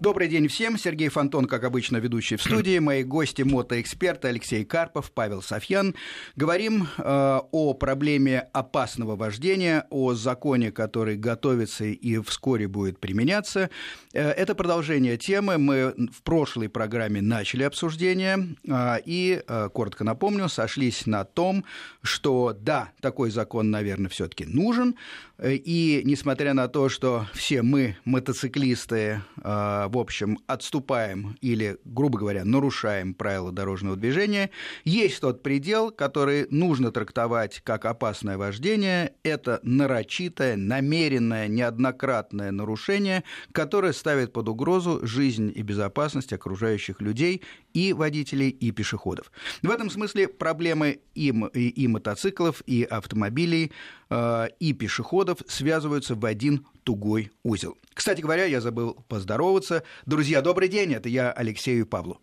Добрый день всем. Сергей Фонтон, как обычно, ведущий в студии. Мои гости – мотоэксперты Алексей Карпов, Павел Софьян. Говорим э, о проблеме опасного вождения, о законе, который готовится и вскоре будет применяться. Э, это продолжение темы. Мы в прошлой программе начали обсуждение. Э, и, э, коротко напомню, сошлись на том, что да, такой закон, наверное, все-таки нужен. Э, и несмотря на то, что все мы, мотоциклисты, э, в общем, отступаем или, грубо говоря, нарушаем правила дорожного движения, есть тот предел, который нужно трактовать как опасное вождение. Это нарочитое, намеренное, неоднократное нарушение, которое ставит под угрозу жизнь и безопасность окружающих людей и водителей, и пешеходов. В этом смысле проблемы и, и, и мотоциклов, и автомобилей, э, и пешеходов связываются в один тугой узел. Кстати говоря, я забыл поздороваться. Друзья, добрый день, это я Алексею Павлу.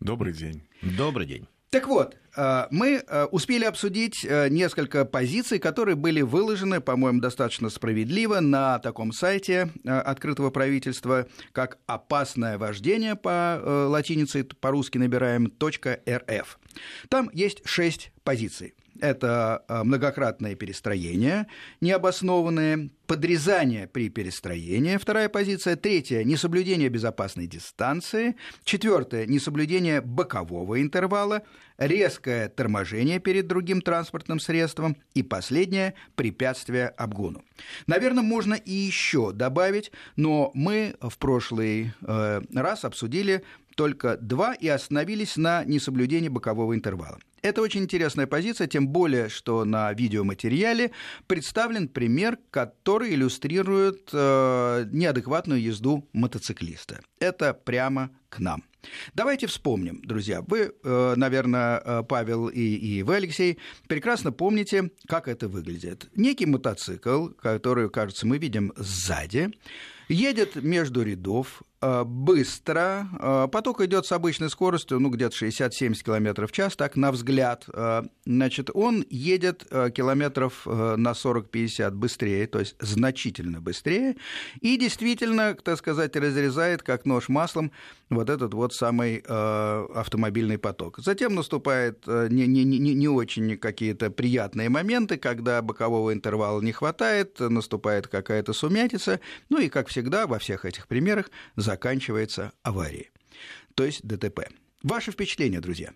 Добрый день. Добрый день. Так вот, э, мы э, успели обсудить э, несколько позиций, которые были выложены, по-моему, достаточно справедливо на таком сайте открытого правительства, как «Опасное вождение» по латинице, по-русски набираем .рф. Там есть шесть позиций это а, многократное перестроение, необоснованное, подрезание при перестроении, вторая позиция, третья – несоблюдение безопасной дистанции, четвертое – несоблюдение бокового интервала, резкое торможение перед другим транспортным средством и последнее – препятствие обгону. Наверное, можно и еще добавить, но мы в прошлый э, раз обсудили только два и остановились на несоблюдении бокового интервала. Это очень интересная позиция, тем более, что на видеоматериале представлен пример, который иллюстрирует э, неадекватную езду мотоциклиста. Это прямо к нам. Давайте вспомним, друзья. Вы, э, наверное, э, Павел и, и вы, Алексей, прекрасно помните, как это выглядит. Некий мотоцикл, который, кажется, мы видим сзади, едет между рядов, быстро. Э, поток идет с обычной скоростью, ну, где-то 60-70 км в час, так, на взгляд. Э, значит, он едет километров на 40-50 быстрее, то есть значительно быстрее, и действительно, так сказать, разрезает, как нож маслом, вот этот вот самый автомобильный поток. Затем наступает не, не, не, не очень какие-то приятные моменты, когда бокового интервала не хватает, наступает какая-то сумятица, ну и, как всегда, во всех этих примерах, заканчивается аварией, то есть ДТП. Ваше впечатление, друзья?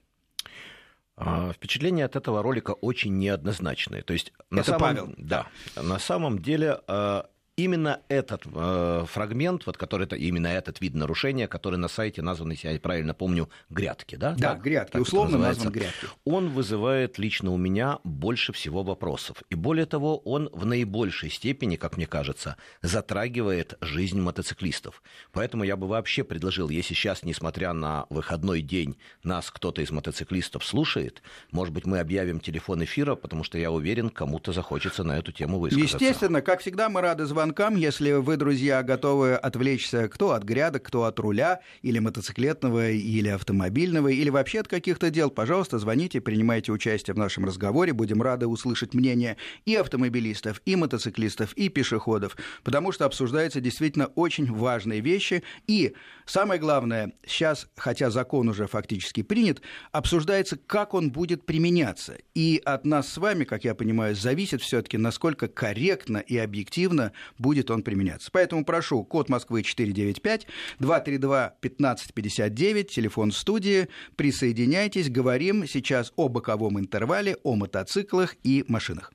А, впечатление от этого ролика очень неоднозначное. То есть, на Это самом, Павел. Да, на самом деле а, именно этот э, фрагмент, вот который это именно этот вид нарушения, который на сайте назван, если я правильно помню, грядки, да? Да, так, грядки, так условно назван грядки. Он вызывает лично у меня больше всего вопросов. И более того, он в наибольшей степени, как мне кажется, затрагивает жизнь мотоциклистов. Поэтому я бы вообще предложил, если сейчас, несмотря на выходной день, нас кто-то из мотоциклистов слушает, может быть, мы объявим телефон эфира, потому что я уверен, кому-то захочется на эту тему высказаться. Естественно, как всегда, мы рады звонку звонкам, если вы, друзья, готовы отвлечься кто от грядок, кто от руля, или мотоциклетного, или автомобильного, или вообще от каких-то дел, пожалуйста, звоните, принимайте участие в нашем разговоре. Будем рады услышать мнение и автомобилистов, и мотоциклистов, и пешеходов, потому что обсуждаются действительно очень важные вещи. И самое главное, сейчас, хотя закон уже фактически принят, обсуждается, как он будет применяться. И от нас с вами, как я понимаю, зависит все-таки, насколько корректно и объективно будет он применяться. Поэтому прошу, код Москвы 495, 232 1559, телефон студии, присоединяйтесь, говорим сейчас о боковом интервале, о мотоциклах и машинах.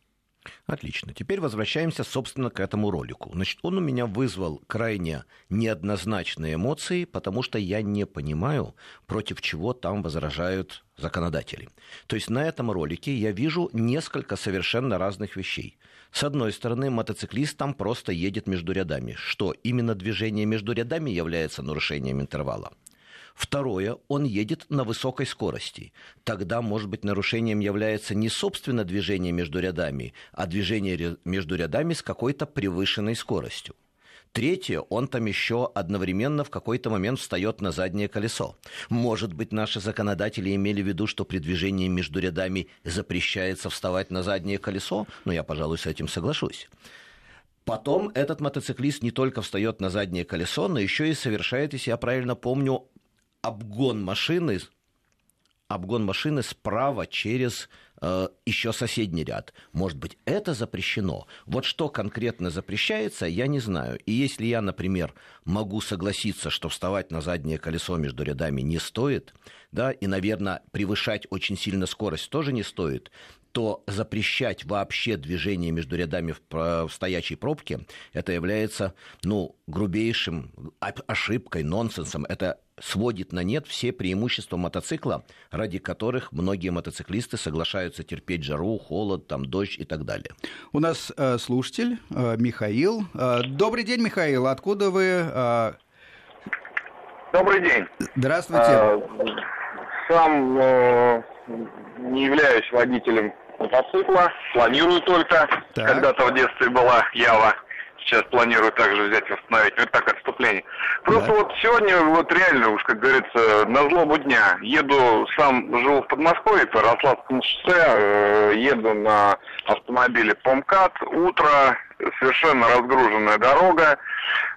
Отлично. Теперь возвращаемся, собственно, к этому ролику. Значит, он у меня вызвал крайне неоднозначные эмоции, потому что я не понимаю, против чего там возражают законодатели. То есть на этом ролике я вижу несколько совершенно разных вещей. С одной стороны, мотоциклист там просто едет между рядами, что именно движение между рядами является нарушением интервала. Второе, он едет на высокой скорости. Тогда, может быть, нарушением является не собственно движение между рядами, а движение между рядами с какой-то превышенной скоростью. Третье, он там еще одновременно в какой-то момент встает на заднее колесо. Может быть, наши законодатели имели в виду, что при движении между рядами запрещается вставать на заднее колесо? Ну, я, пожалуй, с этим соглашусь. Потом этот мотоциклист не только встает на заднее колесо, но еще и совершает, если я правильно помню, обгон машины, обгон машины справа через э, еще соседний ряд. Может быть, это запрещено? Вот что конкретно запрещается, я не знаю. И если я, например, могу согласиться, что вставать на заднее колесо между рядами не стоит, да, и, наверное, превышать очень сильно скорость тоже не стоит, то запрещать вообще движение между рядами в, в стоячей пробке, это является, ну, грубейшим ошибкой, нонсенсом. Это сводит на нет все преимущества мотоцикла, ради которых многие мотоциклисты соглашаются терпеть жару, холод, там, дождь и так далее. У нас э, слушатель э, Михаил. Э, добрый день, Михаил. Откуда вы? Э... Добрый день. Здравствуйте. А, сам э, не являюсь водителем мотоцикла, планирую только. Так. Когда-то в детстве была Ява. Сейчас планирую также взять восстановить. Ну, это так отступление. Просто да. вот сегодня, вот реально уж, как говорится, на злобу дня. Еду, сам живу в Подмосковье, по Ярославскому шоссе, э, еду на автомобиле Помкат. Утро, совершенно разгруженная дорога.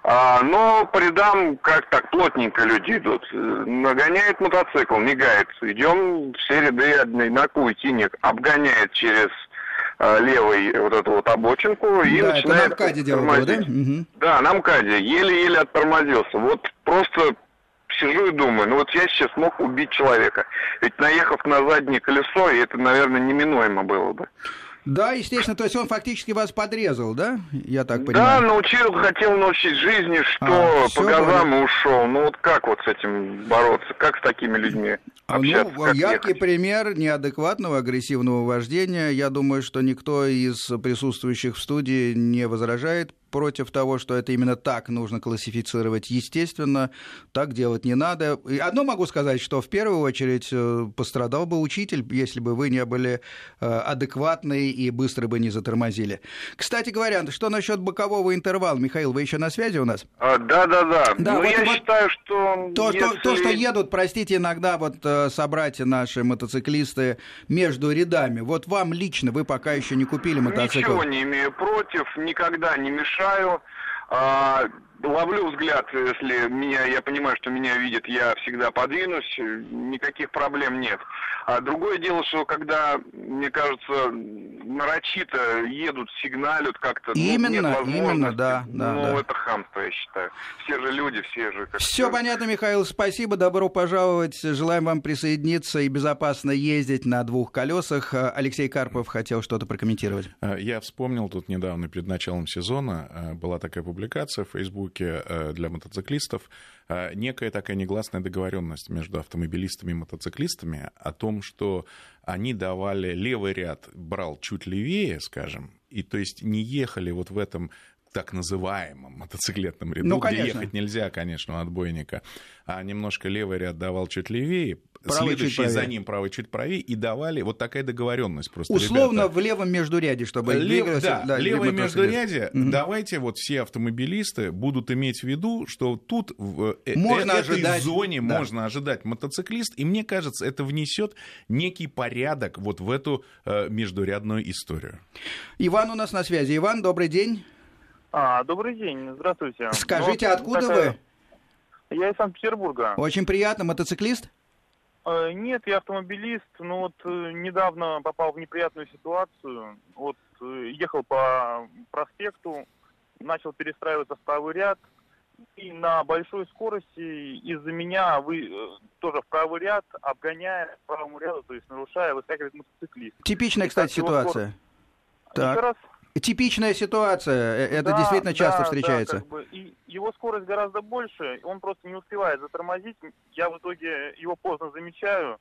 А, но по рядам как так плотненько люди идут. Нагоняет мотоцикл, мигает. Идем все ряды одинаково идти нет. Обгоняет через а, левый вот эту вот обочинку и да, начинает... Это на МКАДе делал, да? Угу. Да, на МКАДе. Еле-еле оттормозился. Вот просто сижу и думаю, ну вот я сейчас мог убить человека. Ведь наехав на заднее колесо, и это, наверное, неминуемо было бы. Да, естественно, то есть он фактически вас подрезал, да? Я так понимаю. Да, научил, хотел научить жизни, что а, по газам и ушел. Ну вот как вот с этим бороться? Как с такими людьми? Общаться, ну, яркий ехать? пример неадекватного агрессивного вождения. Я думаю, что никто из присутствующих в студии не возражает против того, что это именно так нужно классифицировать. Естественно, так делать не надо. И одно могу сказать, что в первую очередь э, пострадал бы учитель, если бы вы не были э, адекватны и быстро бы не затормозили. Кстати говоря, что насчет бокового интервала? Михаил, вы еще на связи у нас? А, да, да, да. Да, вот, я вот считаю, что... То, если... то, то, что едут, простите, иногда вот э, собрать наши мотоциклисты между рядами. Вот вам лично, вы пока еще не купили мотоцикл. Ничего не имею против, никогда не мешаю решаю. Ловлю взгляд, если меня, я понимаю, что меня видят, я всегда подвинусь, никаких проблем нет. А другое дело, что когда, мне кажется, нарочито едут, сигналят как-то, именно, ну, нет именно, да, да, ну, да. это хамство, я считаю. Все же люди, все же. Все понятно, Михаил, спасибо, добро пожаловать, желаем вам присоединиться и безопасно ездить на двух колесах. Алексей Карпов хотел что-то прокомментировать. Я вспомнил тут недавно, перед началом сезона, э, была такая публикация в Facebook Фейсбуке э, для мотоциклистов. Э, некая такая негласная договоренность между автомобилистами и мотоциклистами о том, что они давали левый ряд, брал чуть левее, скажем, и то есть не ехали вот в этом так называемом мотоциклетном ряду, ну, где ехать нельзя, конечно, у отбойника, а немножко левый ряд давал чуть левее, правый следующий за ним правый чуть правее, и давали вот такая договоренность просто. Условно ребята. в левом междуряде, чтобы Лев, двигался. Да, да, левое междурядье, угу. давайте вот все автомобилисты будут иметь в виду, что тут в э, можно этой ожидать, зоне да. можно ожидать мотоциклист, и мне кажется, это внесет некий порядок вот в эту э, междурядную историю. Иван у нас на связи. Иван, добрый день. А, добрый день, здравствуйте. Скажите, ну, откуда такая... вы? Я из Санкт-Петербурга. Очень приятно, мотоциклист? Э, нет, я автомобилист, но вот э, недавно попал в неприятную ситуацию. Вот э, ехал по проспекту, начал перестраиваться в правый ряд, и на большой скорости из-за меня вы тоже в правый ряд, обгоняя правому ряду, то есть нарушая, выскакивает мотоциклист. Типичная, кстати, ситуация. Так. Еще раз. Типичная ситуация, э, это да, действительно часто да, встречается. Да, как бы. И его скорость гораздо больше, он просто не успевает затормозить. Я в итоге его поздно замечаю,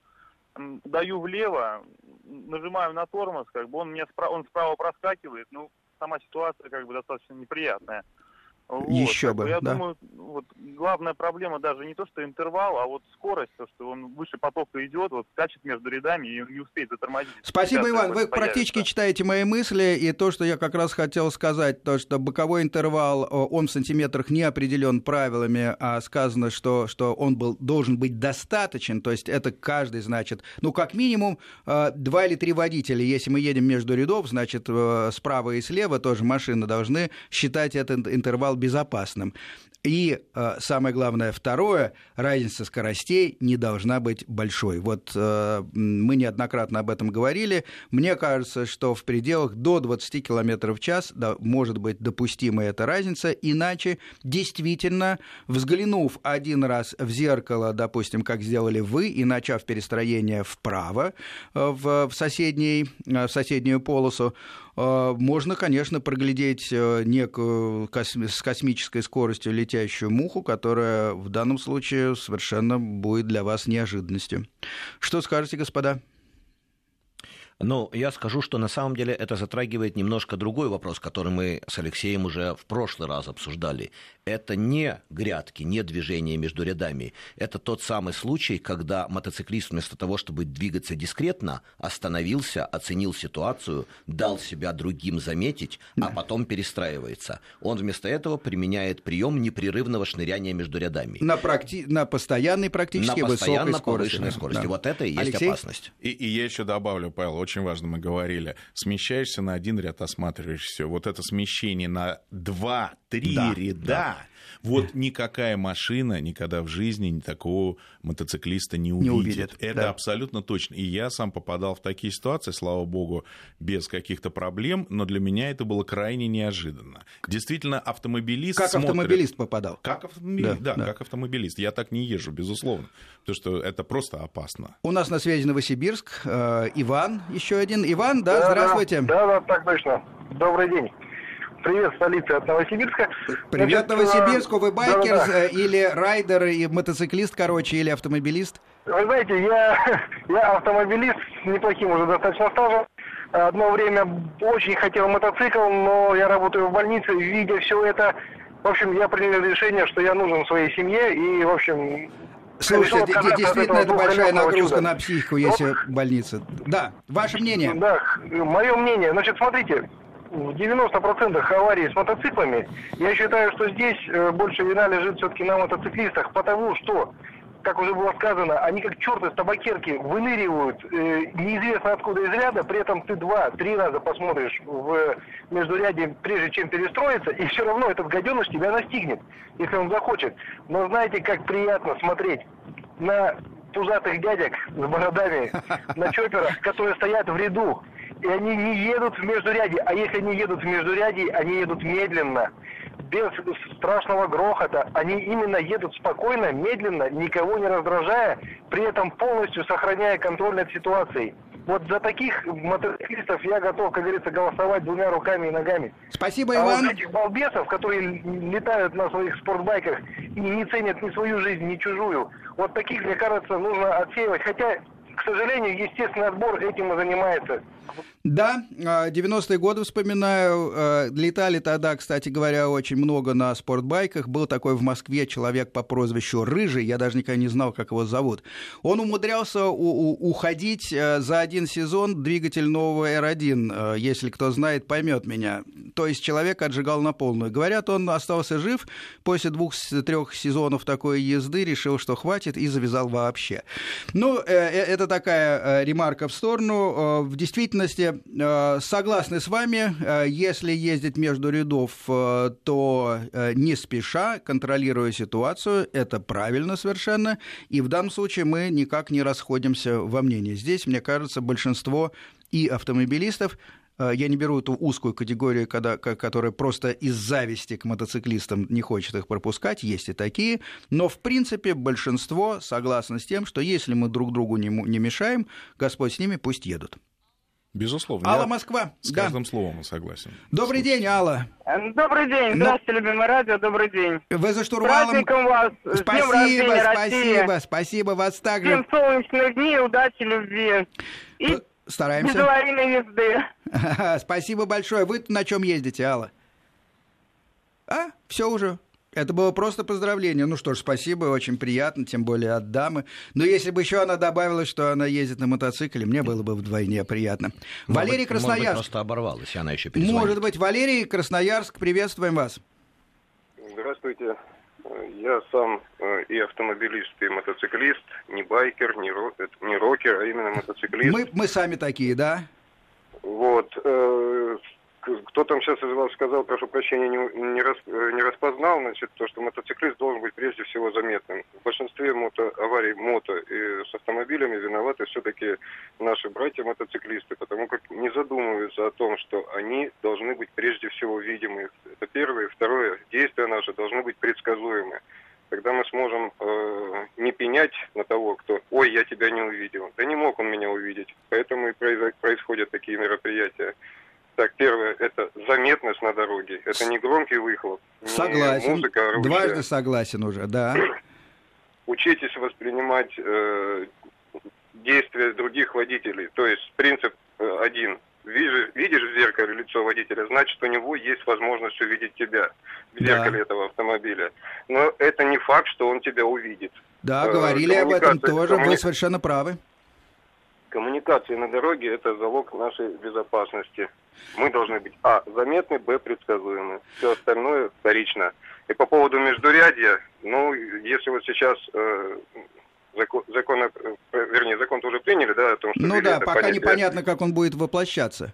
даю влево, нажимаю на тормоз, как бы он мне справа, он справа проскакивает. Ну, сама ситуация как бы достаточно неприятная. Вот, Еще бы, я да. думаю, вот главная проблема даже не то, что интервал, а вот скорость, то, что он выше потока идет, вот скачет между рядами и не успеет затормозить. Спасибо, Сейчас Иван. Вы появится. практически читаете мои мысли, и то, что я как раз хотел сказать, то, что боковой интервал, он в сантиметрах не определен правилами, а сказано, что, что он был, должен быть достаточен, то есть это каждый, значит, ну, как минимум, э, два или три водителя, если мы едем между рядов, значит, э, справа и слева тоже машины должны считать этот интервал безопасным. И э, самое главное, второе, разница скоростей не должна быть большой. Вот э, мы неоднократно об этом говорили. Мне кажется, что в пределах до 20 км в час да, может быть допустима эта разница. Иначе, действительно, взглянув один раз в зеркало, допустим, как сделали вы, и начав перестроение вправо э, в, э, в соседнюю полосу, можно, конечно, проглядеть э, некую с космической скоростью летящую муху, которая в данном случае совершенно будет для вас неожиданностью. Что скажете, господа? Но я скажу, что на самом деле это затрагивает немножко другой вопрос, который мы с Алексеем уже в прошлый раз обсуждали. Это не грядки, не движение между рядами. Это тот самый случай, когда мотоциклист вместо того, чтобы двигаться дискретно, остановился, оценил ситуацию, дал себя другим заметить, а потом перестраивается. Он вместо этого применяет прием непрерывного шныряния между рядами. На, практи... на постоянной практически на постоянно высокой повышенной скорости. Да. Вот это и есть Алексей? опасность. И, и я еще добавлю, Павел, очень важно, мы говорили, смещаешься на один ряд, осматриваешь все. Вот это смещение на два-три да, ряда. Да. Вот никакая машина никогда в жизни такого мотоциклиста не увидит. Не увидит Это да. абсолютно точно. И я сам попадал в такие ситуации, слава богу, без каких-то проблем, но для меня это было крайне неожиданно. Действительно, автомобилист Как смотрит... автомобилист попадал? Как автомобилист, да, да, да, как автомобилист. Я так не езжу, безусловно, потому что это просто опасно. У нас на связи Новосибирск. Э, Иван еще один. Иван, да, да здравствуйте. Да, да, так точно. Добрый день. Привет, столица от Новосибирска. Привет, Значит, Новосибирску. Вы байкер да, да. или райдер, и мотоциклист, короче, или автомобилист? Вы знаете, я, я автомобилист с неплохим уже достаточно стажем. Одно время очень хотел мотоцикл, но я работаю в больнице, видя все это, в общем, я принял решение, что я нужен своей семье, и, в общем, Слушайте, действительно, это большая нагрузка чуда. на психику, если вот. больница. Да, ваше мнение? Да, мое мнение. Значит, смотрите, в 90% аварий с мотоциклами, я считаю, что здесь э, больше вина лежит все-таки на мотоциклистах, потому что, как уже было сказано, они как черты с табакерки выныривают э, неизвестно откуда из ряда, при этом ты два-три раза посмотришь в междуряде, прежде чем перестроиться, и все равно этот гаденыш тебя настигнет, если он захочет. Но знаете, как приятно смотреть на пузатых дядек с бородами, на чоперах, которые стоят в ряду, и они не едут в междуряде. А если они едут в междуряде, они едут медленно, без страшного грохота. Они именно едут спокойно, медленно, никого не раздражая, при этом полностью сохраняя контроль над ситуацией. Вот за таких мотоциклистов я готов, как говорится, голосовать двумя руками и ногами. Спасибо, Иван. А вот этих балбесов, которые летают на своих спортбайках и не ценят ни свою жизнь, ни чужую, вот таких, мне кажется, нужно отсеивать. Хотя к сожалению, естественный отбор этим и занимается. Да, 90-е а, годы вспоминаю. А, летали тогда, кстати говоря, очень много на спортбайках. Был такой в Москве человек по прозвищу Рыжий, я даже никогда не знал, как его зовут. Он умудрялся уходить а, за один сезон двигатель нового R1. Если кто знает, поймет меня. То есть человек отжигал на полную. Говорят, он остался жив после двух-трех сезонов такой езды, решил, что хватит, и завязал вообще. Ну, э, э, это такая э, ремарка в сторону. В действительности Э, согласны с вами, э, если ездить между рядов, э, то не спеша, контролируя ситуацию, это правильно совершенно, и в данном случае мы никак не расходимся во мнении. Здесь, мне кажется, большинство и автомобилистов я не беру эту узкую категорию, когда, которая просто из зависти к мотоциклистам не хочет их пропускать, есть и такие, но в принципе большинство согласно с тем, что если мы друг другу не, не мешаем, Господь с ними, пусть едут. Безусловно. Алла Москва. С да. каждым словом согласен. Добрый день, Алла. Добрый день. Ну, Здравствуйте, Но... любимое радио. Добрый день. Вы за штурвалом. С вас. Спасибо, спасибо, России. спасибо вас также. Всем солнечных дней, удачи, любви. И Стараемся. Безаварийной езды. Спасибо большое. Вы на чем ездите, Алла? А, все уже. Это было просто поздравление. Ну что ж, спасибо, очень приятно, тем более от дамы. Но если бы еще она добавила, что она ездит на мотоцикле, мне было бы вдвойне приятно. Может Валерий быть, Красноярск. Может быть, просто оборвалась, она еще перезвонит. Может быть, Валерий Красноярск, приветствуем вас. Здравствуйте. Я сам э, и автомобилист, и мотоциклист, не байкер, не, ро, не рокер, а именно мотоциклист. Мы, мы сами такие, да? Вот. Э, кто там сейчас из вас сказал, прошу прощения, не, не, рас, не распознал, значит, то, что мотоциклист должен быть прежде всего заметным. В большинстве мото, аварий мото и с автомобилями виноваты все-таки наши братья-мотоциклисты, потому как не задумываются о том, что они должны быть прежде всего видимы. Это первое. Второе, действия наши должны быть предсказуемы. Тогда мы сможем э, не пенять на того, кто «Ой, я тебя не увидел». Да не мог он меня увидеть. Поэтому и происходят такие мероприятия. Так, первое, это заметность на дороге. Это не громкий выхлоп. Согласен. Не музыка, оружие. Дважды согласен уже, да. Учитесь воспринимать э, действия других водителей. То есть принцип э, один. Видишь, видишь в зеркале лицо водителя, значит, у него есть возможность увидеть тебя в зеркале да. этого автомобиля. Но это не факт, что он тебя увидит. Да, э, говорили об этом тоже, коммуни... вы совершенно правы. Коммуникации на дороге – это залог нашей безопасности. Мы должны быть, а, заметны, б, предсказуемы. Все остальное вторично. И по поводу междурядья, ну, если вот сейчас э, закон, закон, вернее, закон уже приняли, да, о том, что... Ну да, пока понятие... непонятно, как он будет воплощаться.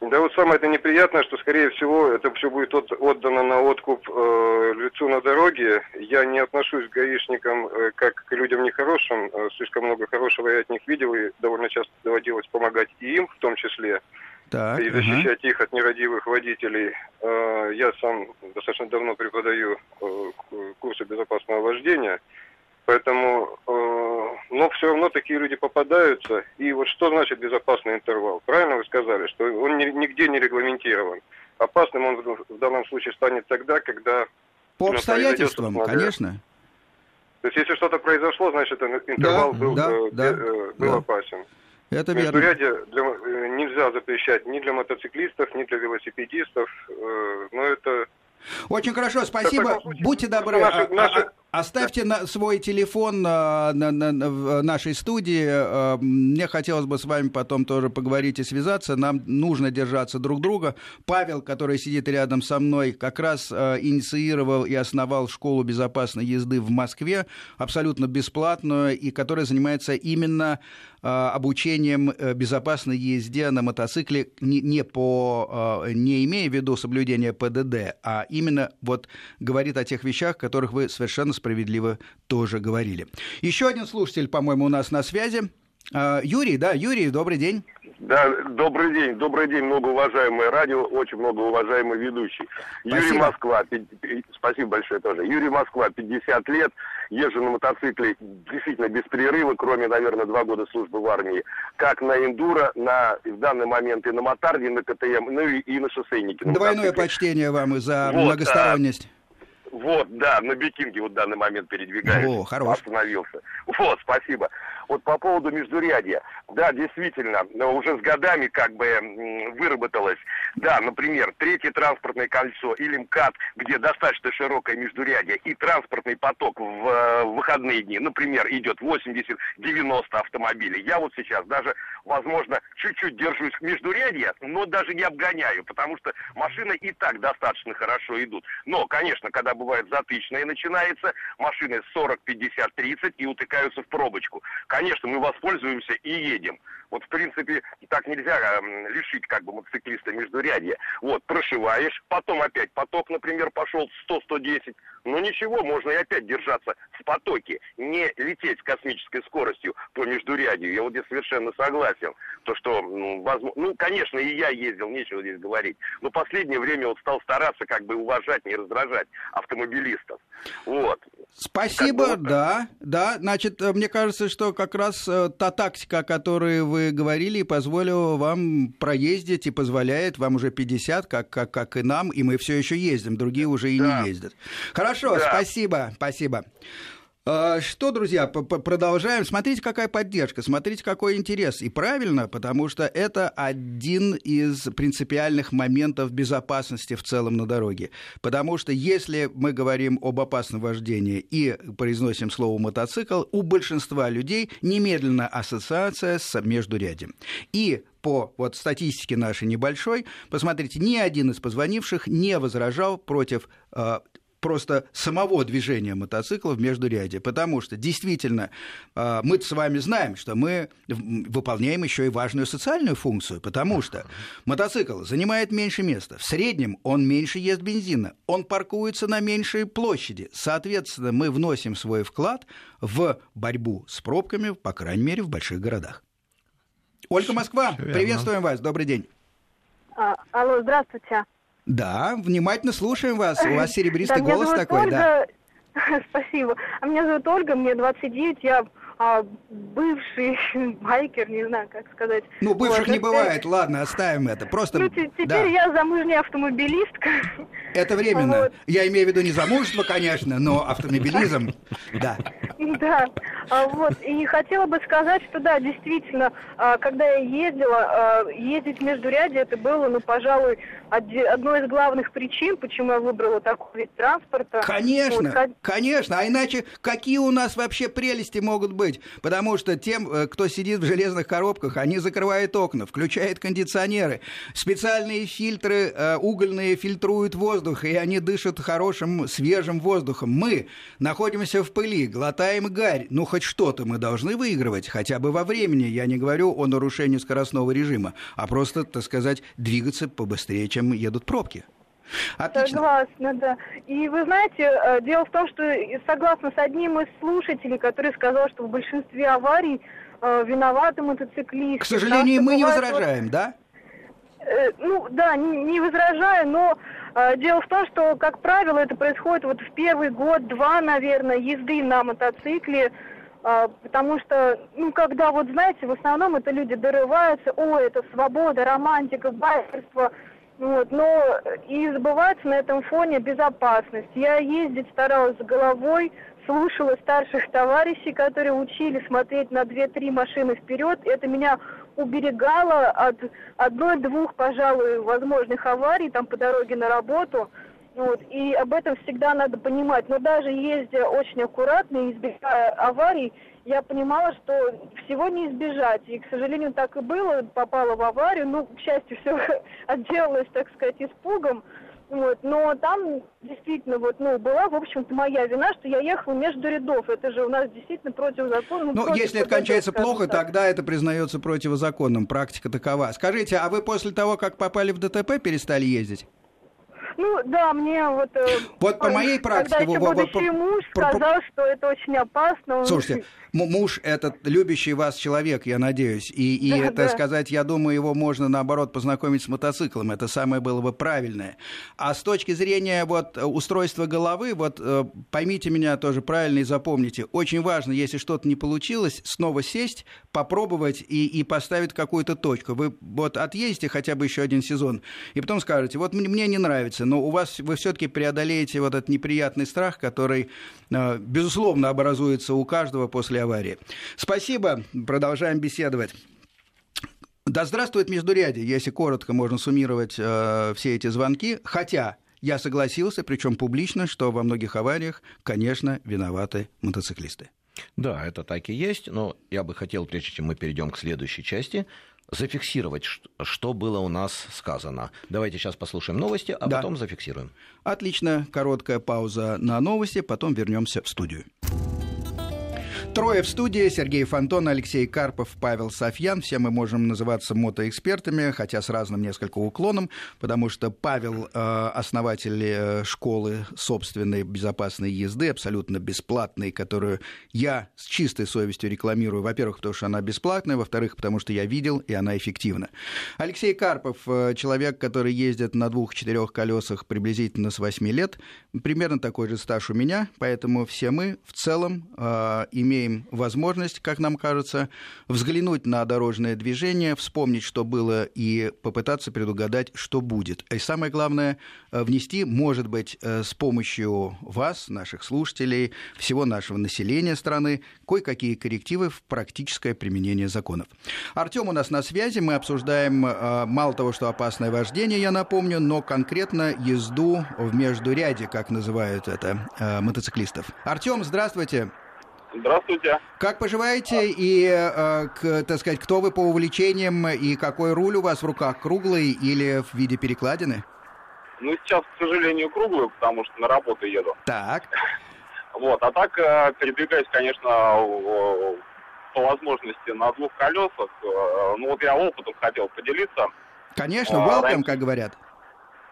Да вот самое это неприятное, что, скорее всего, это все будет от, отдано на откуп э, лицу на дороге. Я не отношусь к гаишникам э, как к людям нехорошим. Э, слишком много хорошего я от них видел, и довольно часто доводилось помогать и им в том числе. Так, и защищать uh их от нерадивых водителей. Э, я сам достаточно давно преподаю э, курсы безопасного вождения. Поэтому, э, но все равно такие люди попадаются. И вот что значит безопасный интервал? Правильно вы сказали, что он нигде не регламентирован. Опасным он в данном случае станет тогда, когда... По обстоятельствам, конечно. То есть, если что-то произошло, значит, интервал да, был, да, э, да, э, был да. опасен. Это Междурядье для, э, нельзя запрещать ни для мотоциклистов, ни для велосипедистов. Э, но это очень хорошо, спасибо. Случае, Будьте добры. Наши, а, наши... Оставьте на свой телефон на, на, на, в нашей студии. А, мне хотелось бы с вами потом тоже поговорить и связаться. Нам нужно держаться друг друга. Павел, который сидит рядом со мной, как раз инициировал и основал школу безопасной езды в Москве, абсолютно бесплатную, и которая занимается именно обучением э, безопасной езде на мотоцикле не, не, по, не имея в виду соблюдение ПДД, а именно вот говорит о тех вещах, которых вы совершенно справедливо тоже говорили. Еще один слушатель, по-моему, у нас на связи. А, Юрий, да, Юрий, добрый день. Да, добрый день, добрый день, многоуважаемое радио, очень многоуважаемый ведущий. Спасибо. Юрий Москва, спасибо большое тоже. Юрий Москва, 50 лет, езжу на мотоцикле действительно без перерыва, кроме, наверное, два года службы в армии. Как на эндуро, на, в данный момент и на мотарде, на КТМ, ну и, и на шоссейнике. На Двойное мотоцикле. почтение вам и за вот, многосторонность. А, вот, да, на бикинге вот в данный момент передвигаюсь. О, хорош. Остановился. Вот, спасибо. Вот по поводу междурядья. Да, действительно, уже с годами как бы выработалось. Да, например, третье транспортное кольцо или МКАД, где достаточно широкое междурядье, и транспортный поток в э, выходные дни, например, идет 80-90 автомобилей. Я вот сейчас даже, возможно, чуть-чуть держусь в междурядье, но даже не обгоняю, потому что машины и так достаточно хорошо идут. Но, конечно, когда бывает затычное начинается, машины 40, 50, 30 и утыкаются в пробочку конечно, мы воспользуемся и едем. Вот, в принципе, так нельзя э, лишить как бы мотоциклиста междурядья. Вот, прошиваешь, потом опять поток, например, пошел 100-110. Ну ничего, можно и опять держаться в потоке, не лететь с космической скоростью по междурядью. Я вот здесь совершенно согласен. То, что, ну, возможно, ну, конечно, и я ездил, нечего здесь говорить. Но последнее время вот стал стараться как бы уважать, не раздражать автомобилистов. Вот. Спасибо, да, да. Значит, э, мне кажется, что как раз э, та тактика, которую вы говорили, позволила вам проездить и позволяет вам уже 50, как, как, как и нам, и мы все еще ездим, другие уже и да. не ездят. Хорошо, да. спасибо, спасибо. А, что, друзья, продолжаем. Смотрите, какая поддержка, смотрите, какой интерес. И правильно, потому что это один из принципиальных моментов безопасности в целом на дороге. Потому что если мы говорим об опасном вождении и произносим слово мотоцикл, у большинства людей немедленно ассоциация с междурядем. И по вот статистике нашей небольшой, посмотрите, ни один из позвонивших не возражал против а, просто самого движения мотоцикла в междуряде, потому что действительно а, мы с вами знаем, что мы выполняем еще и важную социальную функцию, потому что мотоцикл занимает меньше места, в среднем он меньше ест бензина, он паркуется на меньшей площади, соответственно, мы вносим свой вклад в борьбу с пробками, по крайней мере, в больших городах. Ольга Москва, приветствуем вас, добрый день. А, алло, здравствуйте. Да, внимательно слушаем вас. У вас серебристый голос такой, да. Спасибо. А меня зовут Ольга, мне 29, я а, бывший байкер, не знаю, как сказать. Ну, бывших вот, не это... бывает, ладно, оставим это. Просто... Ну, теперь да. я замужняя автомобилистка. Это временно. Вот. Я имею в виду не замужество, конечно, но автомобилизм, да. Да, а, вот, и хотела бы сказать, что да, действительно, а, когда я ездила, а, ездить между ряде, это было, ну, пожалуй, одной из главных причин, почему я выбрала такой вид транспорта. Конечно, вот, конечно, а иначе какие у нас вообще прелести могут быть? Потому что тем, э, кто сидит в железных коробках, они закрывают окна, включают кондиционеры, специальные фильтры э, угольные фильтруют воздух, и они дышат хорошим, свежим воздухом. Мы находимся в пыли, глотаем гарь. Ну, хоть что-то мы должны выигрывать, хотя бы во времени. Я не говорю о нарушении скоростного режима, а просто, так сказать, двигаться побыстрее, чем едут пробки. Отлично. Согласна, да. И вы знаете, э, дело в том, что согласно с одним из слушателей, который сказал, что в большинстве аварий э, виноваты мотоциклисты. К сожалению, мы не возражаем, вот, да? Э, ну, да, не, не возражаю, но э, дело в том, что, как правило, это происходит вот в первый год-два, наверное, езды на мотоцикле, э, потому что, ну, когда, вот знаете, в основном это люди дорываются, о, это свобода, романтика, байкерство – вот, но и забывается на этом фоне безопасность. Я ездить старалась с головой, слушала старших товарищей, которые учили смотреть на две-три машины вперед. Это меня уберегало от одной-двух, пожалуй, возможных аварий там по дороге на работу. Вот, и об этом всегда надо понимать. Но даже ездя очень аккуратно и избегая аварий, я понимала, что всего не избежать. И, к сожалению, так и было. Попала в аварию. Ну, к счастью, все отделалось, так сказать, испугом. Вот. Но там действительно вот, ну, была, в общем-то, моя вина, что я ехала между рядов. Это же у нас действительно противозаконно. Ну, против если это кончается плохо, так. тогда это признается противозаконным. Практика такова. Скажите, а вы после того, как попали в ДТП, перестали ездить? Ну, да, мне вот... Э, вот по моей практике... Когда еще будущий муж сказал, что это очень опасно. Слушайте, муж этот любящий вас человек, я надеюсь. И, и да, это да. сказать, я думаю, его можно, наоборот, познакомить с мотоциклом. Это самое было бы правильное. А с точки зрения вот, устройства головы, вот э, поймите меня тоже правильно и запомните. Очень важно, если что-то не получилось, снова сесть, попробовать и, и поставить какую-то точку. Вы вот отъездите хотя бы еще один сезон, и потом скажете, вот мне не нравится, но у вас вы все-таки преодолеете вот этот неприятный страх, который, э, безусловно, образуется у каждого после аварии. Спасибо, продолжаем беседовать. Да здравствует Междурядье, если коротко можно суммировать э, все эти звонки, хотя я согласился, причем публично, что во многих авариях, конечно, виноваты мотоциклисты. Да, это так и есть, но я бы хотел, прежде чем мы перейдем к следующей части, зафиксировать, что было у нас сказано. Давайте сейчас послушаем новости, а да. потом зафиксируем. Отлично, короткая пауза на новости, потом вернемся в студию. Трое в студии. Сергей Фонтон, Алексей Карпов, Павел Софьян. Все мы можем называться мотоэкспертами, хотя с разным несколько уклоном, потому что Павел э, основатель э, школы собственной безопасной езды, абсолютно бесплатной, которую я с чистой совестью рекламирую. Во-первых, потому что она бесплатная, во-вторых, потому что я видел, и она эффективна. Алексей Карпов, э, человек, который ездит на двух-четырех колесах приблизительно с 8 лет, примерно такой же стаж у меня, поэтому все мы в целом имеем имеем возможность, как нам кажется, взглянуть на дорожное движение, вспомнить, что было, и попытаться предугадать, что будет. И самое главное, э, внести, может быть, э, с помощью вас, наших слушателей, всего нашего населения страны, кое-какие коррективы в практическое применение законов. Артем у нас на связи, мы обсуждаем э, мало того, что опасное вождение, я напомню, но конкретно езду в междуряде, как называют это мотоциклистов. Артем, здравствуйте. Здравствуйте. Как поживаете и, э, к, так сказать, кто вы по увлечениям и какой руль у вас в руках, круглый или в виде перекладины? Ну, сейчас, к сожалению, круглый, потому что на работу еду. Так. Вот, а так э, передвигаюсь, конечно, по возможности на двух колесах. Э, ну, вот я опытом хотел поделиться. Конечно, welcome, раньше... как говорят.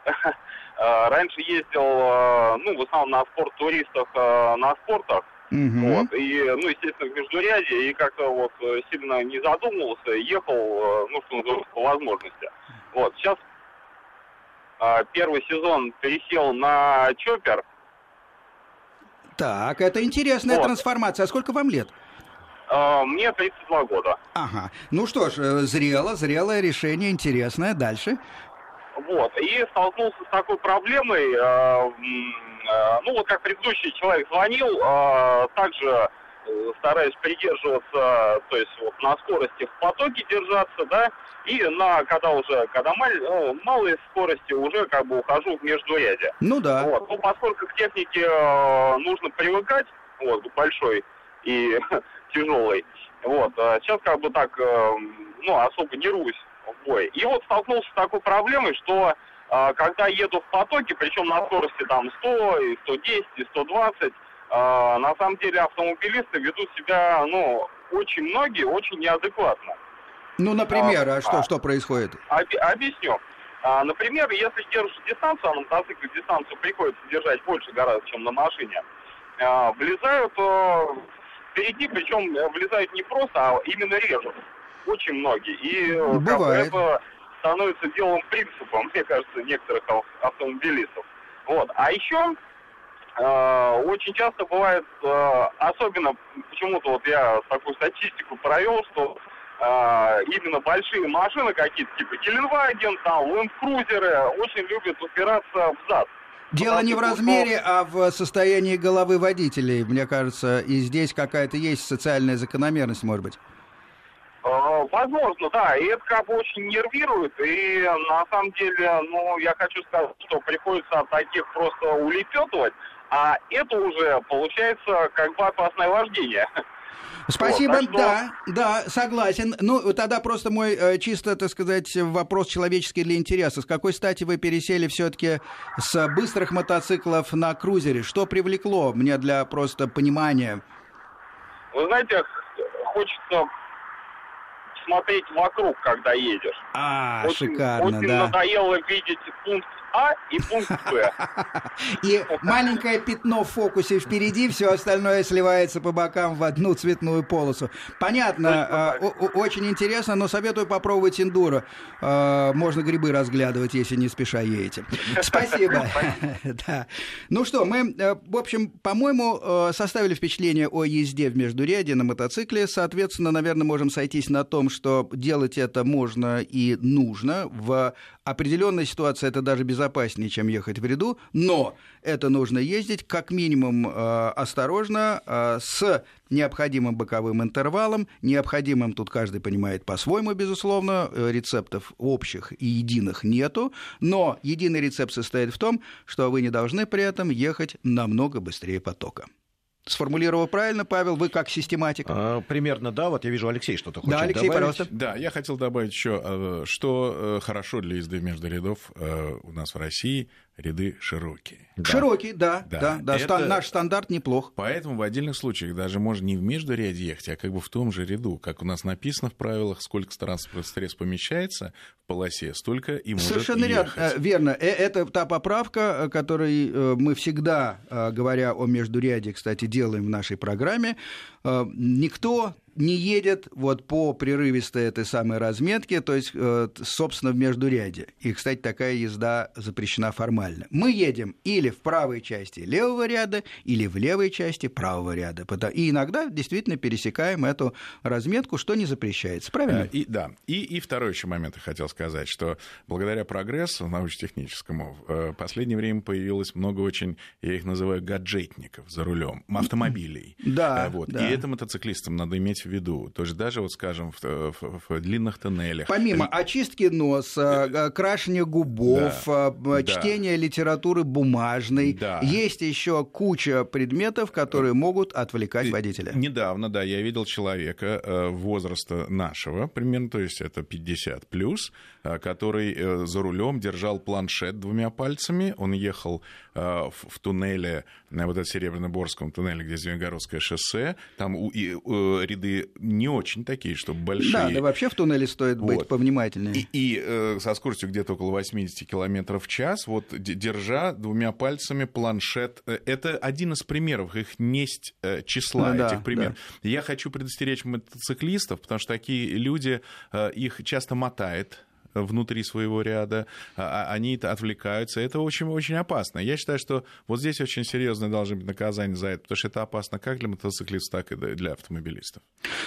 Раньше ездил, ну, в основном на спорт-туристах, на спортах. Угу. Вот, и, ну, естественно, в Междуряде, и как-то вот э, сильно не задумывался, ехал, э, ну, что называется, по возможности. Вот, сейчас а, первый сезон пересел на Чоппер. Так, это интересная вот. трансформация. А сколько вам лет? А, мне 32 года. Ага. Ну что ж, э, зрело, зрелое решение, интересное. Дальше? Вот. И столкнулся с такой проблемой. Э, э, ну, вот как предыдущий человек звонил, э, также стараюсь придерживаться, то есть вот на скорости в потоке держаться, да, и на, когда уже, когда мал, ну, малые скорости, уже как бы ухожу в междуряде. Ну да. Вот. Ну, поскольку к технике э, нужно привыкать, вот, большой и тяжелой, вот, а сейчас как бы так, э, ну, особо не русь в бой. И вот столкнулся с такой проблемой, что э, когда еду в потоке, причем на скорости там 100, и 110, и 120, э, на самом деле автомобилисты ведут себя, ну, очень многие, очень неадекватно. Ну, например, а, а что, а, что происходит? Об, объясню. А, например, если держишь дистанцию, а на мотоцикле дистанцию приходится держать больше гораздо, чем на машине, а, влезают а, впереди, причем влезают не просто, а именно режут очень многие. И э, Бывает. это становится делом принципа, мне кажется, некоторых автомобилистов. Вот. А еще э, очень часто бывает, э, особенно почему-то вот я такую статистику провел, что э, именно большие машины какие-то, типа Геленваген, там, Лэндкрузеры, очень любят упираться в зад. Дело не в размере, а в состоянии головы водителей, мне кажется, и здесь какая-то есть социальная закономерность, может быть. Э, возможно, да, и это как бы очень нервирует, и на самом деле, ну, я хочу сказать, что приходится от таких просто улепетывать, а это уже получается как бы опасное вождение. Спасибо, вот, что... да, да, согласен. Ну, тогда просто мой э, чисто, так сказать, вопрос человеческий для интереса. С какой стати вы пересели все-таки с быстрых мотоциклов на крузере? Что привлекло мне для просто понимания? Вы знаете, хочется смотреть вокруг, когда едешь. А, очень, шикарно, очень да. надоело видеть пункт а и пункт Б. И маленькое пятно в фокусе впереди, все остальное сливается по бокам в одну цветную полосу. Понятно, а, очень интересно, но советую попробовать эндуро. А, можно грибы разглядывать, если не спеша едете. Спасибо. Да. Ну что, мы, э, в общем, по-моему, э, составили впечатление о езде в междуряде на мотоцикле. Соответственно, наверное, можем сойтись на том, что делать это можно и нужно. В определенной ситуации это даже без безопаснее, чем ехать в ряду, но это нужно ездить как минимум э, осторожно, э, с необходимым боковым интервалом, необходимым, тут каждый понимает по-своему, безусловно, э, рецептов общих и единых нету, но единый рецепт состоит в том, что вы не должны при этом ехать намного быстрее потока. Сформулировал правильно, Павел, вы как систематик? А, примерно, да. Вот я вижу, Алексей что-то хочет да, Алексей, добавить. Пожалуйста. Да, я хотел добавить еще, э, что э, хорошо для езды между рядов э, у нас в России – ряды широкие. Да. Широкие, да, да, да, да. Это... наш стандарт неплох. Поэтому в отдельных случаях даже можно не в междуряде ехать, а как бы в том же ряду. Как у нас написано в правилах, сколько транспортных средств помещается в полосе, столько и может Совершенно ехать. Ряд, верно. Э, это та поправка, которой э, мы всегда, э, говоря о междуряде, кстати, делаем в нашей программе. Никто не едет вот по прерывистой этой самой разметке, то есть, э, собственно, в междуряде. И, кстати, такая езда запрещена формально. Мы едем или в правой части левого ряда, или в левой части правого ряда. И иногда действительно пересекаем эту разметку, что не запрещается. Правильно? И, да. И, и второй еще момент я хотел сказать, что благодаря прогрессу научно-техническому в последнее время появилось много очень, я их называю, гаджетников за рулем, автомобилей. Да, вот. да. И это мотоциклистам надо иметь в виду. То есть даже, вот, скажем, в, в, в длинных тоннелях. Помимо очистки носа, э, крашения губов, да, э, чтения да. литературы бумажной, да. есть еще куча предметов, которые могут отвлекать водителя. Недавно, да, я видел человека э, возраста нашего, примерно, то есть это 50 плюс, который за рулем держал планшет двумя пальцами, он ехал в туннеле, вот этом Серебряно-Борском туннеле, где Звенигородское шоссе, там и, ряды не очень такие, чтобы большие. Да, да вообще в туннеле стоит вот. быть повнимательнее. И, и э, со скоростью где-то около 80 км в час, вот держа двумя пальцами планшет. Э, это один из примеров, их несть э, числа ну, этих да, примеров. Да. Я хочу предостеречь мотоциклистов, потому что такие люди, э, их часто мотает внутри своего ряда, а, а они отвлекаются. Это очень-очень опасно. Я считаю, что вот здесь очень серьезное должно быть наказание за это, потому что это опасно как для мотоциклистов, так и для автомобилистов.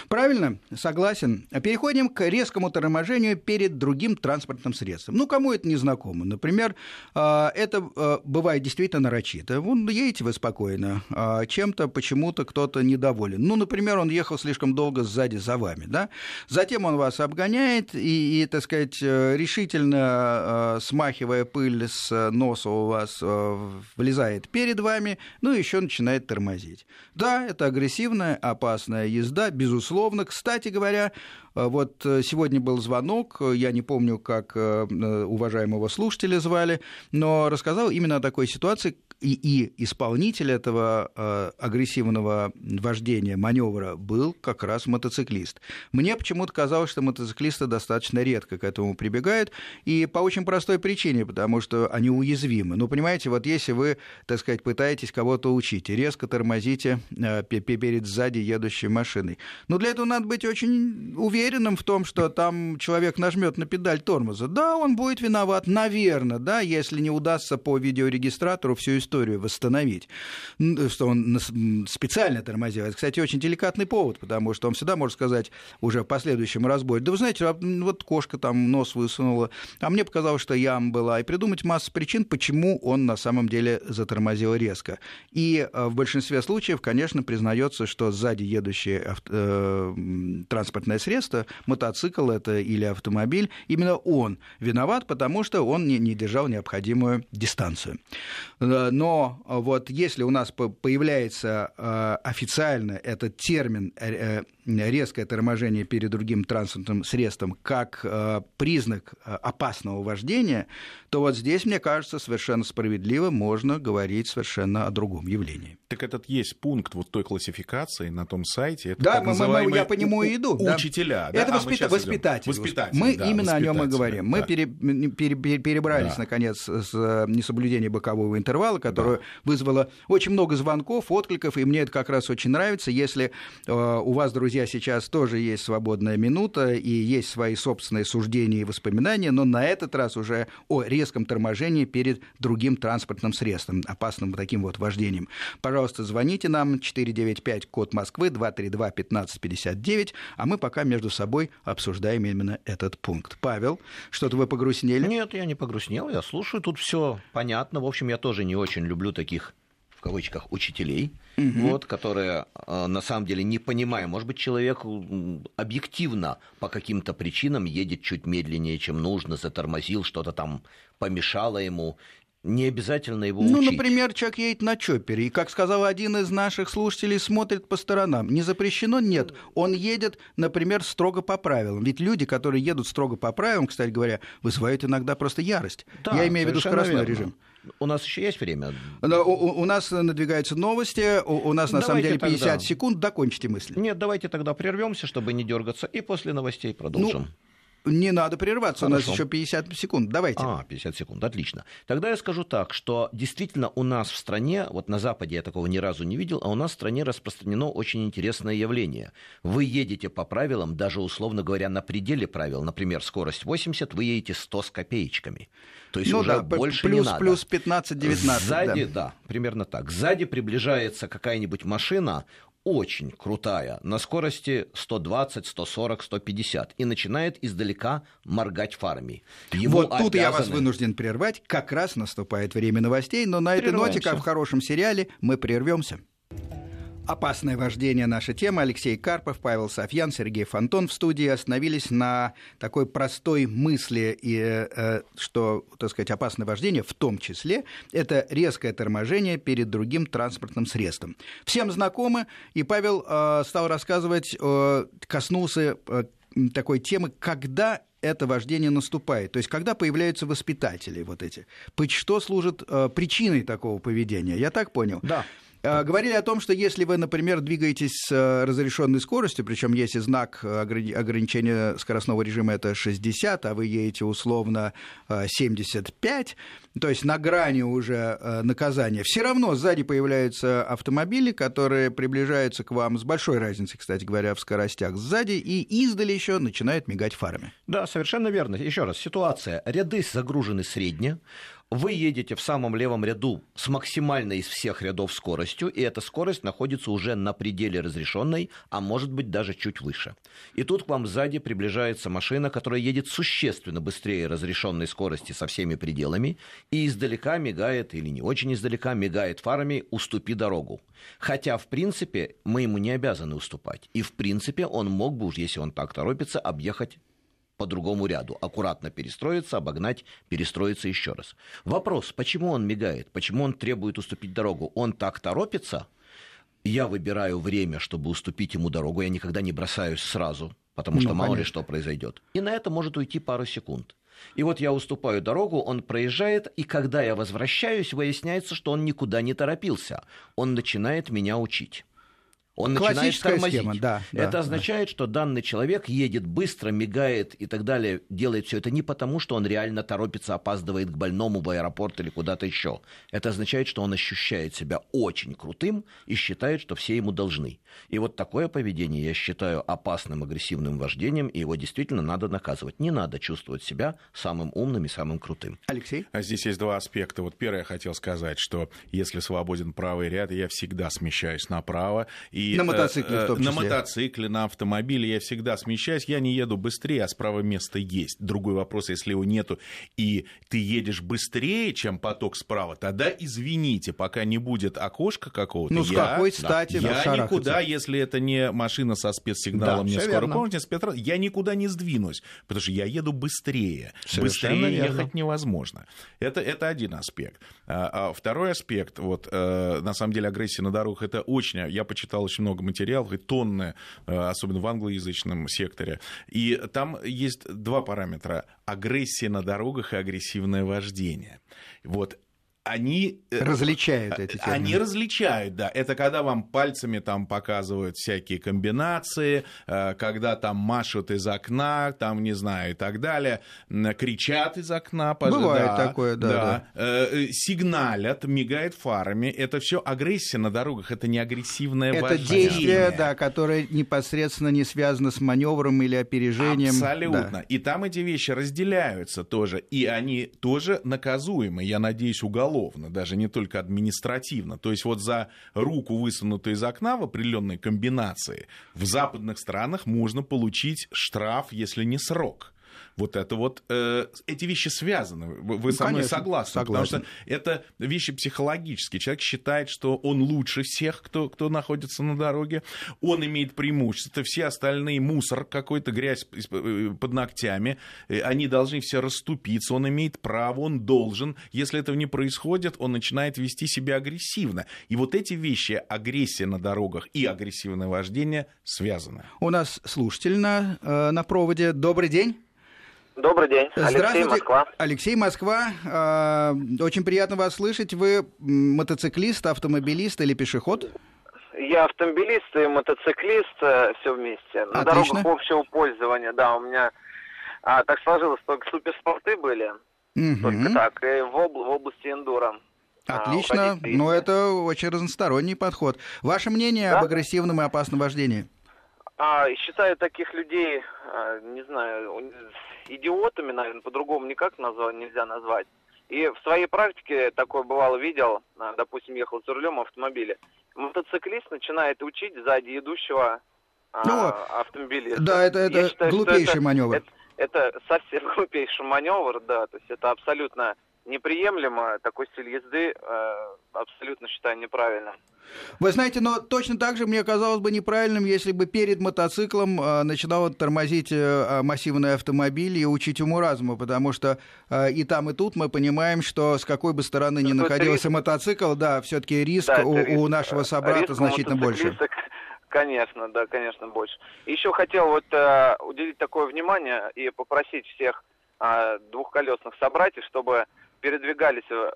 Правильно, согласен. Переходим к резкому торможению перед другим транспортным средством. Ну, кому это не знакомо? Например, а, это бывает действительно нарочито. Вон, едете вы спокойно, чем-то почему-то кто-то недоволен. Ну, например, он ехал слишком долго сзади за вами, да? Затем он вас обгоняет и, и так сказать, решительно э, смахивая пыль с носа у вас, э, влезает перед вами, ну и еще начинает тормозить. Да, это агрессивная, опасная езда, безусловно. Кстати говоря, э, вот сегодня был звонок, я не помню, как уважаемого слушателя звали, но рассказал именно о такой ситуации, и, и исполнитель этого э, агрессивного вождения, маневра был как раз мотоциклист. Мне почему-то казалось, что мотоциклисты достаточно редко к этому прибегают, и по очень простой причине, потому что они уязвимы. Ну, понимаете, вот если вы, так сказать, пытаетесь кого-то учить резко тормозите э, перед сзади едущей машиной, ну, для этого надо быть очень уверенным в том, что там человек нажмет на педаль тормоза. Да, он будет виноват, наверное, да, если не удастся по видеорегистратору всю историю историю восстановить, что он специально тормозил. Это, кстати, очень деликатный повод, потому что он всегда может сказать уже в последующем разборе, да вы знаете, а, вот кошка там нос высунула, а мне показалось, что ям была, и придумать массу причин, почему он на самом деле затормозил резко. И э, в большинстве случаев, конечно, признается, что сзади едущее авто, э, транспортное средство, мотоцикл это или автомобиль, именно он виноват, потому что он не, не держал необходимую дистанцию. Э, но вот если у нас появляется э, официально этот термин э, резкое торможение перед другим транспортным средством как э, признак э, опасного вождения, то вот здесь, мне кажется, совершенно справедливо можно говорить совершенно о другом явлении. Так этот есть пункт вот той классификации на том сайте. Это да, мы, мы, я по нему и иду. Учителя. Да? Это да? воспит... а воспитатель. воспитатель. Мы да, именно о нем и говорим. Да. Мы пере... Пере... перебрались, да. наконец, с э, несоблюдения бокового интервала, которое да. вызвало очень много звонков, откликов, и мне это как раз очень нравится. Если э, у вас, друзья, друзья, сейчас тоже есть свободная минута и есть свои собственные суждения и воспоминания, но на этот раз уже о резком торможении перед другим транспортным средством, опасным таким вот вождением. Пожалуйста, звоните нам 495 код Москвы 232 1559, а мы пока между собой обсуждаем именно этот пункт. Павел, что-то вы погрустнели? Нет, я не погрустнел, я слушаю, тут все понятно. В общем, я тоже не очень люблю таких в кавычках учителей, угу. вот, которые э, на самом деле не понимая, может быть, человек объективно по каким-то причинам едет чуть медленнее, чем нужно, затормозил, что-то там помешало ему. Не обязательно его ну, учить. Ну, например, человек едет на чопере, и, как сказал один из наших слушателей, смотрит по сторонам. Не запрещено? Нет. Он едет, например, строго по правилам. Ведь люди, которые едут строго по правилам, кстати говоря, вызывают иногда просто ярость. Да, Я имею в виду скоростной верно. режим. У нас еще есть время? У, у, у нас надвигаются новости, у, у нас на давайте самом деле 50 тогда... секунд, докончите мысль. Нет, давайте тогда прервемся, чтобы не дергаться, и после новостей продолжим. Ну, Не надо прерываться, Хорошо. у нас еще 50 секунд. Давайте. А, 50 секунд, отлично. Тогда я скажу так, что действительно у нас в стране, вот на Западе я такого ни разу не видел, а у нас в стране распространено очень интересное явление. Вы едете по правилам, даже условно говоря, на пределе правил, например, скорость 80, вы едете 100 с копеечками. То есть ну, уже да, больше плюс, не надо. Плюс 15-19. Сзади, да. да, примерно так. Сзади приближается какая-нибудь машина, очень крутая, на скорости 120, 140, 150, и начинает издалека моргать фарами. Его вот тут я вас вынужден прервать, как раз наступает время новостей, но на этой ноте, как в хорошем сериале, мы прервемся. Опасное вождение наша тема. Алексей Карпов, Павел Софьян, Сергей Фонтон в студии остановились на такой простой мысли, и, э, что, так сказать, опасное вождение в том числе это резкое торможение перед другим транспортным средством. Всем знакомы, и Павел э, стал рассказывать, э, коснулся такой темы, когда это вождение наступает. То есть, когда появляются воспитатели вот эти. Что служит причиной такого поведения? Я так понял? Да. А, говорили о том, что если вы, например, двигаетесь с э, разрешенной скоростью, причем если знак ограничения скоростного режима это 60, а вы едете условно 75, э, то есть на грани уже э, наказания, все равно сзади появляются автомобили, которые приближаются к вам с большой разницей, кстати говоря, в скоростях сзади, и издали еще начинают мигать фарами. Да, совершенно верно. Еще раз, ситуация. Ряды загружены средне, вы едете в самом левом ряду с максимальной из всех рядов скоростью, и эта скорость находится уже на пределе разрешенной, а может быть даже чуть выше. И тут к вам сзади приближается машина, которая едет существенно быстрее разрешенной скорости со всеми пределами, и издалека мигает, или не очень издалека, мигает фарами «уступи дорогу». Хотя, в принципе, мы ему не обязаны уступать. И, в принципе, он мог бы, уж если он так торопится, объехать по другому ряду, аккуратно перестроиться, обогнать, перестроиться еще раз. Вопрос, почему он мигает, почему он требует уступить дорогу? Он так торопится, я выбираю время, чтобы уступить ему дорогу, я никогда не бросаюсь сразу, потому что ну, мало понятно. ли что произойдет. И на это может уйти пару секунд. И вот я уступаю дорогу, он проезжает, и когда я возвращаюсь, выясняется, что он никуда не торопился. Он начинает меня учить он начинает тормозить. Схема, да, это да, означает, да. что данный человек едет быстро, мигает и так далее, делает все это не потому, что он реально торопится, опаздывает к больному в аэропорт или куда-то еще. Это означает, что он ощущает себя очень крутым и считает, что все ему должны. И вот такое поведение я считаю опасным, агрессивным вождением, и его действительно надо наказывать. Не надо чувствовать себя самым умным и самым крутым. Алексей? А здесь есть два аспекта. Вот первое я хотел сказать, что если свободен правый ряд, я всегда смещаюсь направо, и на мотоцикле в том числе. На мотоцикле, на автомобиле я всегда смещаюсь. Я не еду быстрее, а справа место есть. Другой вопрос, если его нету, и ты едешь быстрее, чем поток справа, тогда извините, пока не будет окошка какого-то. Ну, с я, какой стати да, Я никуда, если это не машина со спецсигналом, да, не скоро помните, спецтранс, я никуда не сдвинусь, потому что я еду быстрее. Совершенно быстрее верно. ехать невозможно. Это, это один аспект. А, а второй аспект, вот, э, на самом деле, агрессия на дорогах, это очень... Я почитал очень много материалов, и тонны, э, особенно в англоязычном секторе. И там есть два параметра. Агрессия на дорогах и агрессивное вождение. Вот они... Э, различают эти термины. Они различают, да. Это когда вам пальцами там показывают всякие комбинации, э, когда там машут из окна, там, не знаю, и так далее, кричат из окна. Бывает да, такое, да, да. да. Э, сигналят, мигают фарами. Это все агрессия на дорогах, это не агрессивное Это вождение. действие, да, которое непосредственно не связано с маневром или опережением. Абсолютно. Да. И там эти вещи разделяются тоже, и они тоже наказуемы. Я надеюсь, уголовно уголовно, даже не только административно. То есть вот за руку, высунутую из окна в определенной комбинации, в западных странах можно получить штраф, если не срок вот это вот, э, эти вещи связаны. Вы ну, со мной конечно, согласны? Согласен. Потому что это вещи психологические. Человек считает, что он лучше всех, кто, кто находится на дороге. Он имеет преимущество. Все остальные мусор, какой-то грязь э, под ногтями. Э, они должны все расступиться. Он имеет право, он должен. Если этого не происходит, он начинает вести себя агрессивно. И вот эти вещи, агрессия на дорогах и агрессивное вождение, связаны. У нас слушатель на, э, на проводе. Добрый день. Добрый день, Алексей, Москва. Алексей, Москва. А, очень приятно вас слышать. Вы мотоциклист, автомобилист или пешеход? Я автомобилист и мотоциклист, э, все вместе. На Отлично. дорогах общего пользования, да, у меня А, так сложилось, только суперспорты были. Угу. Только так, и в, обл- в области эндура. А, Отлично, а, но это очень разносторонний подход. Ваше мнение да? об агрессивном и опасном вождении? А, считаю таких людей, а, не знаю, идиотами, наверное, по-другому никак назвать, нельзя назвать. И в своей практике такое бывало видел, а, допустим, ехал за рулем автомобиля. Мотоциклист начинает учить сзади идущего ну, автомобилиста. Да, это, это считаю, глупейший это, маневр. Это, это совсем глупейший маневр, да, то есть это абсолютно неприемлемо, такой стиль езды э, абсолютно считаю неправильным. Вы знаете, но точно так же мне казалось бы неправильным, если бы перед мотоциклом э, начинал тормозить э, массивный автомобиль и учить уму разума, потому что э, и там, и тут мы понимаем, что с какой бы стороны ни находился риск. мотоцикл, да, все-таки риск, да, у, риск у нашего собрата риск значительно больше. Конечно, да, конечно, больше. Еще хотел вот э, уделить такое внимание и попросить всех э, двухколесных собратьев, чтобы передвигались э,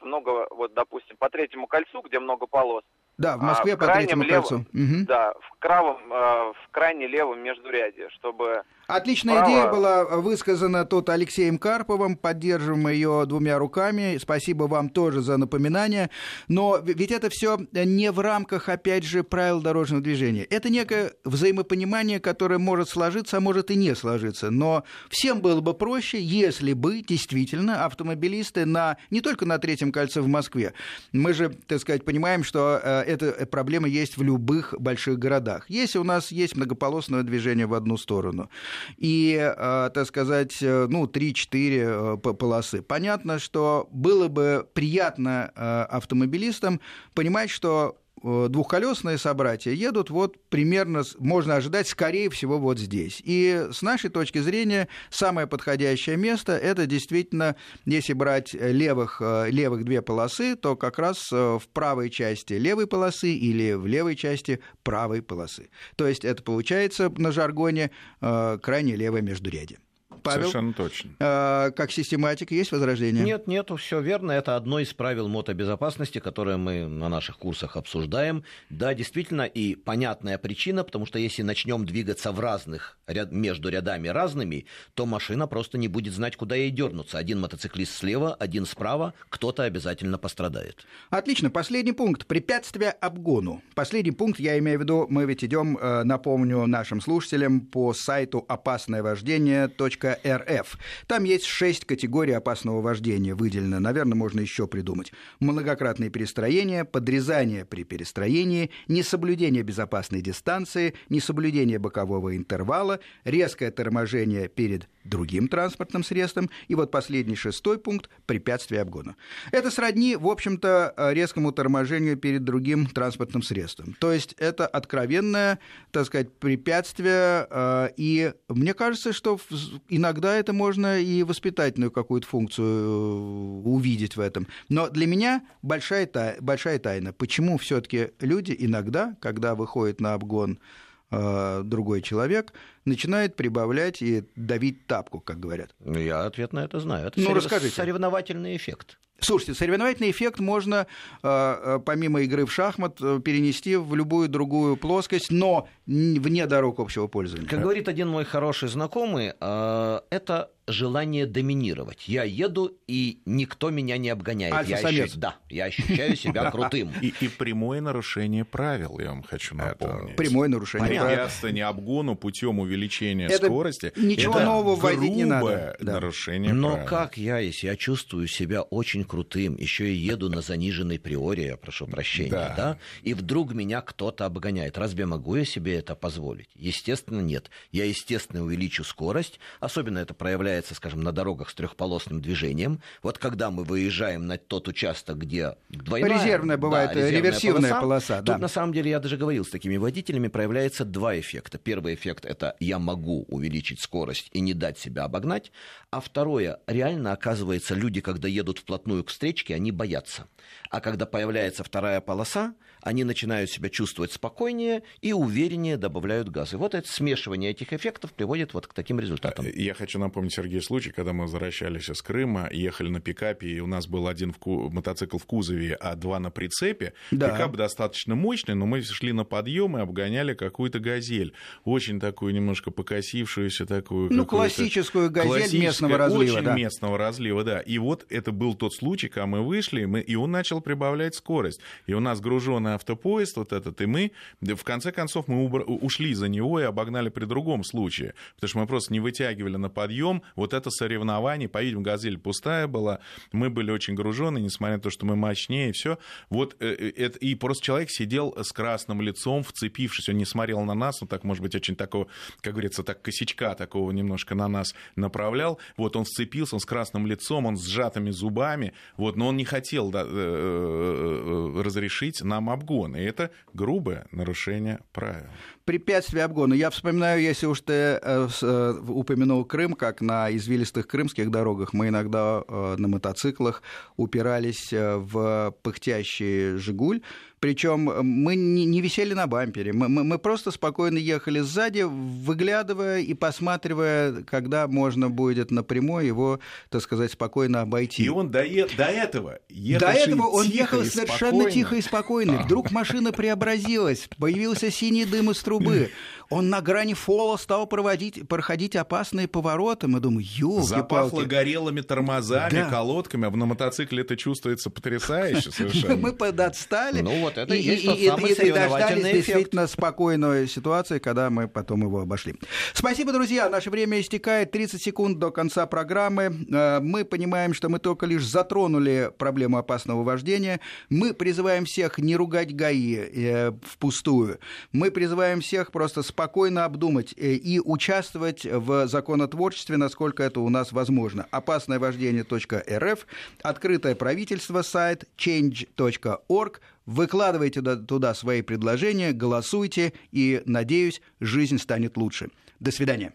в много, вот, допустим, по третьему кольцу, где много полос. Да, в Москве а, в по третьему лев... кольцу. Угу. Да, в, кравом, э, в крайне левом междуряде, чтобы Отличная Право. идея была высказана тут Алексеем Карповым, поддерживаем ее двумя руками. Спасибо вам тоже за напоминание. Но ведь это все не в рамках, опять же, правил дорожного движения. Это некое взаимопонимание, которое может сложиться, а может и не сложиться. Но всем было бы проще, если бы действительно автомобилисты на, не только на третьем кольце в Москве. Мы же, так сказать, понимаем, что э, эта проблема есть в любых больших городах. Если у нас есть многополосное движение в одну сторону, и, э, так сказать, э, ну, 3-4 э, полосы. Понятно, что было бы приятно автомобилистам понимать, что двухколесные собратья едут вот примерно, можно ожидать, скорее всего, вот здесь. И с нашей точки зрения самое подходящее место – это действительно, если брать левых, левых две полосы, то как раз в правой части левой полосы или в левой части правой полосы. То есть это получается на жаргоне крайне левое междурядье. Павел, Совершенно точно. Э, как систематик есть возражение? Нет, нету, все верно. Это одно из правил мотобезопасности, которое мы на наших курсах обсуждаем. Да, действительно, и понятная причина, потому что если начнем двигаться в разных, ряд, между рядами разными, то машина просто не будет знать, куда ей дернуться. Один мотоциклист слева, один справа, кто-то обязательно пострадает. Отлично. Последний пункт. Препятствие обгону. Последний пункт, я имею в виду, мы ведь идем, э, напомню нашим слушателям, по сайту опасное вождение РФ. Там есть шесть категорий опасного вождения выделено. Наверное, можно еще придумать. Многократные перестроения, подрезание при перестроении, несоблюдение безопасной дистанции, несоблюдение бокового интервала, резкое торможение перед другим транспортным средством. И вот последний шестой пункт – препятствие обгона. Это сродни, в общем-то, резкому торможению перед другим транспортным средством. То есть это откровенное, так сказать, препятствие. Э, и мне кажется, что иногда это можно и воспитательную какую-то функцию э, увидеть в этом. Но для меня большая, большая тайна, почему все-таки люди иногда, когда выходят на обгон э, другой человек, начинает прибавлять и давить тапку, как говорят. Я ответ на это знаю. Это ну, расскажите. соревновательный эффект. Слушайте, соревновательный эффект можно, помимо игры в шахмат, перенести в любую другую плоскость, но вне дорог общего пользования. Как говорит один мой хороший знакомый, это желание доминировать. Я еду, и никто меня не обгоняет. Я ощущаю, да, я ощущаю себя крутым. И, и прямое нарушение правил, я вам хочу напомнить. Это прямое нарушение правил. Препятствие обгону путем увеличения это скорости. Ничего это нового вводить не надо. нарушение Но правил. как я, если я чувствую себя очень крутым, еще и еду на заниженной приоре, я прошу прощения, да. да, и вдруг меня кто-то обгоняет. Разве могу я себе это позволить? Естественно, нет. Я, естественно, увеличу скорость, особенно это проявляется появляется, скажем, на дорогах с трехполосным движением. Вот когда мы выезжаем на тот участок, где двойная... Резервная бывает, да, резервная реверсивная полоса. полоса тут да. на самом деле, я даже говорил с такими водителями, проявляется два эффекта. Первый эффект – это я могу увеличить скорость и не дать себя обогнать. А второе, реально оказывается, люди, когда едут вплотную к встречке, они боятся. А когда появляется вторая полоса, они начинают себя чувствовать спокойнее и увереннее добавляют газ. И вот это смешивание этих эффектов приводит вот к таким результатам. Я хочу напомнить, Сергей случай, когда мы возвращались из Крыма, ехали на пикапе, и у нас был один в ку... мотоцикл в кузове, а два на прицепе. Да. Пикап достаточно мощный, но мы шли на подъем и обгоняли какую-то газель. Очень такую немножко покосившуюся такую... Ну, классическую газель местного разлива. Очень да. местного разлива, да. И вот это был тот случай, когда мы вышли, и, мы... и он начал прибавлять скорость. И у нас груженный автопоезд вот этот, и мы, в конце концов, мы ушли за него и обогнали при другом случае. Потому что мы просто не вытягивали на подъем. Вот это соревнование, по-видимому, газель пустая была, мы были очень гружены, несмотря на то, что мы мощнее, все. Вот э, э, это, и просто человек сидел с красным лицом, вцепившись, он не смотрел на нас, он так, может быть, очень такого, как говорится, так косячка такого немножко на нас направлял. Вот он вцепился, он с красным лицом, он с сжатыми зубами, вот, но он не хотел да, э, разрешить нам обгон. И это грубое нарушение правил препятствия обгона. Я вспоминаю, если уж ты э, э, упомянул Крым, как на извилистых крымских дорогах мы иногда э, на мотоциклах упирались в пыхтящий «Жигуль», причем э, мы не висели на бампере, мы, мы, мы просто спокойно ехали сзади, выглядывая и посматривая, когда можно будет напрямую его, так сказать, спокойно обойти. И он до, до этого ехал До этого он ехал совершенно спокойно. тихо и спокойно. Вдруг машина преобразилась, появился синий дым из трубы. Он на грани фола стал проводить, проходить опасные повороты. Мы думаем, ёлки Запахло горелыми тормозами, да. колодками, а на мотоцикле это чувствуется потрясающе совершенно. Мы подотстали. Ну вот это и, есть и, тот и, самый и, и дождались эффект. действительно спокойной ситуации, когда мы потом его обошли. Спасибо, друзья. Наше время истекает 30 секунд до конца программы. Э, мы понимаем, что мы только лишь затронули проблему опасного вождения. Мы призываем всех не ругать ГАИ э, впустую. Мы призываем всех просто спокойно обдумать э, и участвовать в законотворчестве, насколько это у нас возможно. Опасное вождение.рф, открытое правительство, сайт change.org. Выкладывайте туда свои предложения, голосуйте, и, надеюсь, жизнь станет лучше. До свидания.